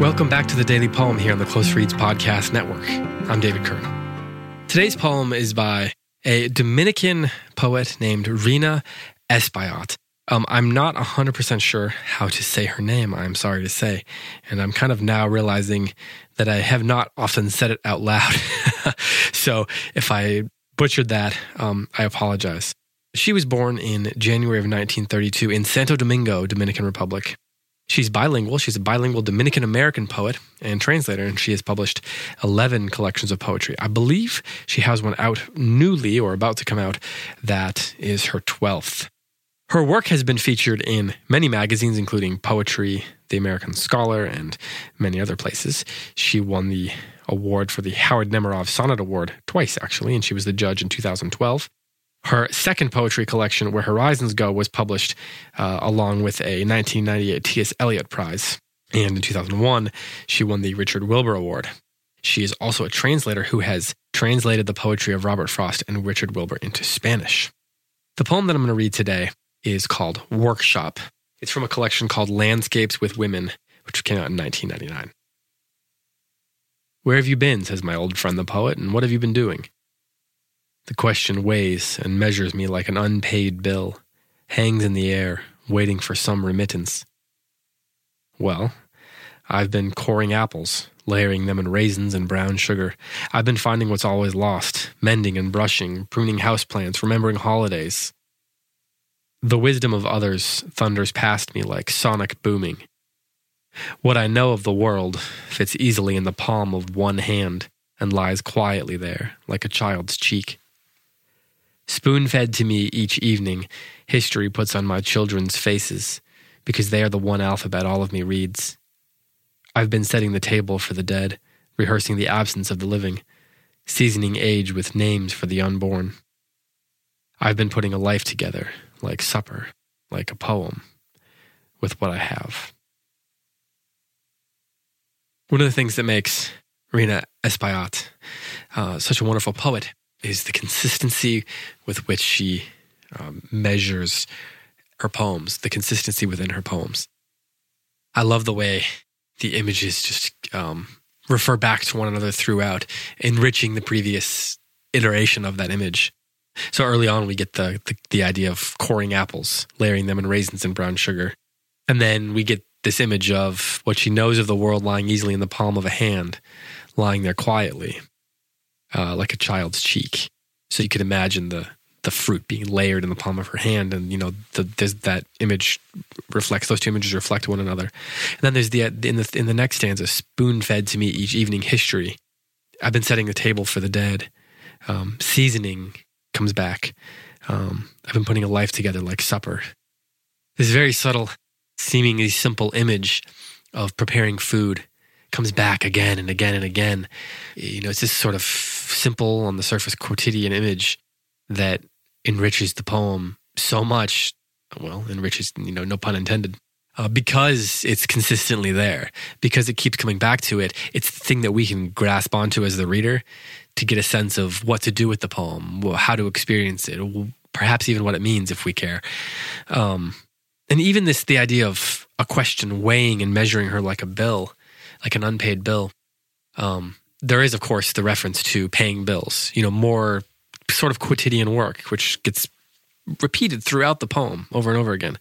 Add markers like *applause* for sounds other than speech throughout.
Welcome back to the Daily Poem here on the Close Reads Podcast Network. I'm David Kern. Today's poem is by a Dominican poet named Rhina Espaillat. Um, I'm not 100% sure how to say her name, I'm sorry to say. And I'm kind of now realizing that I have not often said it out loud. *laughs* so if I butchered that, um, I apologize. She was born in January of 1932 in Santo Domingo, Dominican Republic. She's bilingual. She's a bilingual Dominican American poet and translator, and she has published 11 collections of poetry. I believe she has one out newly or about to come out that is her 12th. Her work has been featured in many magazines, including Poetry, The American Scholar, and many other places. She won the award for the Howard Nemerov Sonnet Award twice, actually, and she was the judge in 2012. Her second poetry collection, Where Horizons Go, was published uh, along with a 1998 T.S. Eliot Prize. And in 2001, she won the Richard Wilbur Award. She is also a translator who has translated the poetry of Robert Frost and Richard Wilbur into Spanish. The poem that I'm going to read today is called Workshop. It's from a collection called Landscapes with Women, which came out in 1999. Where have you been, says my old friend the poet, and what have you been doing? The question weighs and measures me like an unpaid bill, hangs in the air, waiting for some remittance. Well, I've been coring apples, layering them in raisins and brown sugar. I've been finding what's always lost, mending and brushing, pruning houseplants, remembering holidays. The wisdom of others thunders past me like sonic booming. What I know of the world fits easily in the palm of one hand and lies quietly there like a child's cheek. Spoon fed to me each evening, history puts on my children's faces, because they are the one alphabet all of me reads. I've been setting the table for the dead, rehearsing the absence of the living, seasoning age with names for the unborn. I've been putting a life together, like supper, like a poem, with what I have. One of the things that makes Rhina Espaillat uh, such a wonderful poet is the consistency with which she um, measures her poems, the consistency within her poems. I love the way the images just um, refer back to one another throughout, enriching the previous iteration of that image. So early on, we get the, the, the idea of coring apples, layering them in raisins and brown sugar. And then we get this image of what she knows of the world lying easily in the palm of a hand, lying there quietly uh, like a child's cheek. So you could imagine the the fruit being layered in the palm of her hand, and you know the, that image reflects those two images reflect one another. And then there's the in the in the next stanza, spoon fed to me each evening history. I've been setting the table for the dead. Um, seasoning comes back. Um, I've been putting a life together like supper. This very subtle, seemingly simple image of preparing food comes back again and again and again. You know, it's this sort of simple on the surface quotidian image that enriches the poem so much. Well, enriches, you know, no pun intended. Uh, because it's consistently there, because it keeps coming back to it. It's the thing that we can grasp onto as the reader to get a sense of what to do with the poem, how to experience it, perhaps even what it means if we care. Um, and even this, the idea of a question weighing and measuring her like a bill, like an unpaid bill. Um, there is, of course, the reference to paying bills, you know, more sort of quotidian work, which gets repeated throughout the poem over and over again.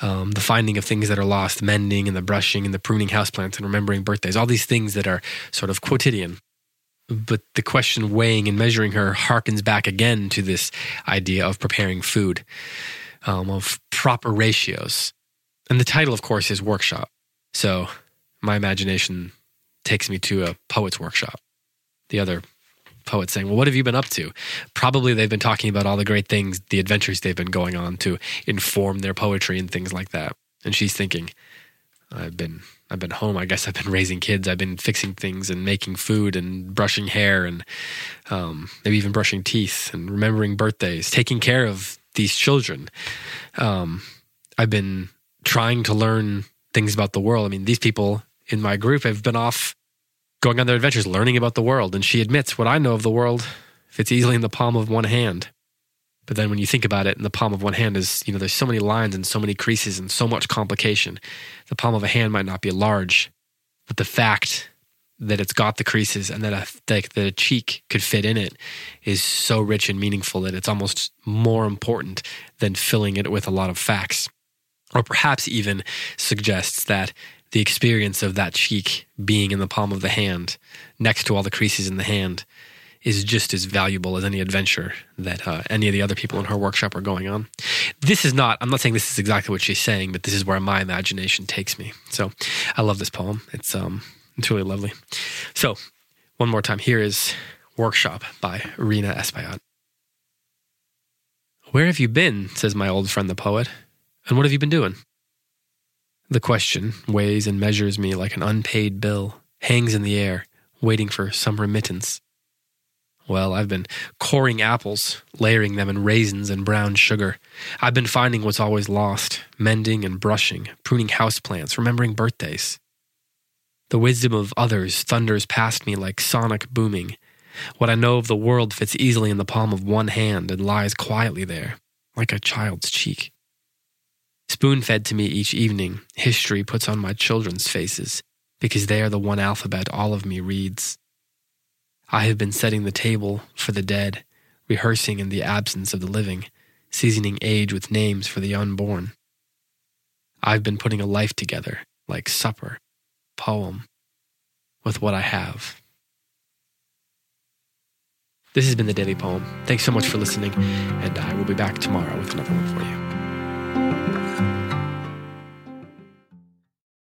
Um, the finding of things that are lost, mending and the brushing and the pruning houseplants and remembering birthdays, all these things that are sort of quotidian. But the question weighing and measuring her harkens back again to this idea of preparing food, um, of proper ratios. And the title, of course, is Workshop. So my imagination takes me to a poet's workshop. The other poet saying, Well, what have you been up to? Probably they've been talking about all the great things, the adventures they've been going on to inform their poetry and things like that. And she's thinking, I've been I've been home. I guess I've been raising kids. I've been fixing things and making food and brushing hair and um, maybe even brushing teeth and remembering birthdays, taking care of these children. Um, I've been trying to learn things about the world. I mean, these people in my group have been off going on their adventures, learning about the world. And she admits what I know of the world fits easily in the palm of one hand. But then when you think about it, in the palm of one hand is, you know, there's so many lines and so many creases and so much complication. The palm of a hand might not be large, but the fact that it's got the creases and that a, that a cheek could fit in it is so rich and meaningful that it's almost more important than filling it with a lot of facts. Or perhaps even suggests that the experience of that cheek being in the palm of the hand next to all the creases in the hand is just as valuable as any adventure that uh, any of the other people in her workshop are going on. This is not, I'm not saying this is exactly what she's saying, but this is where my imagination takes me. So I love this poem. It's, um, it's really lovely. So one more time, here is Workshop by Rhina Espaillat. Where have you been, says my old friend the poet, and what have you been doing? The question weighs and measures me like an unpaid bill, hangs in the air, waiting for some remittance. Well, I've been coring apples, layering them in raisins and brown sugar. I've been finding what's always lost, mending and brushing, pruning houseplants, remembering birthdays. The wisdom of others thunders past me like sonic booming. What I know of the world fits easily in the palm of one hand and lies quietly there, like a child's cheek. Spoon fed to me each evening, history puts on my children's faces, because they are the one alphabet all of me reads. I have been setting the table for the dead, rehearsing in the absence of the living, seasoning age with names for the unborn. I've been putting a life together, like supper, poem, with what I have. This has been the Daily Poem. Thanks so much for listening, and I will be back tomorrow with another one for you.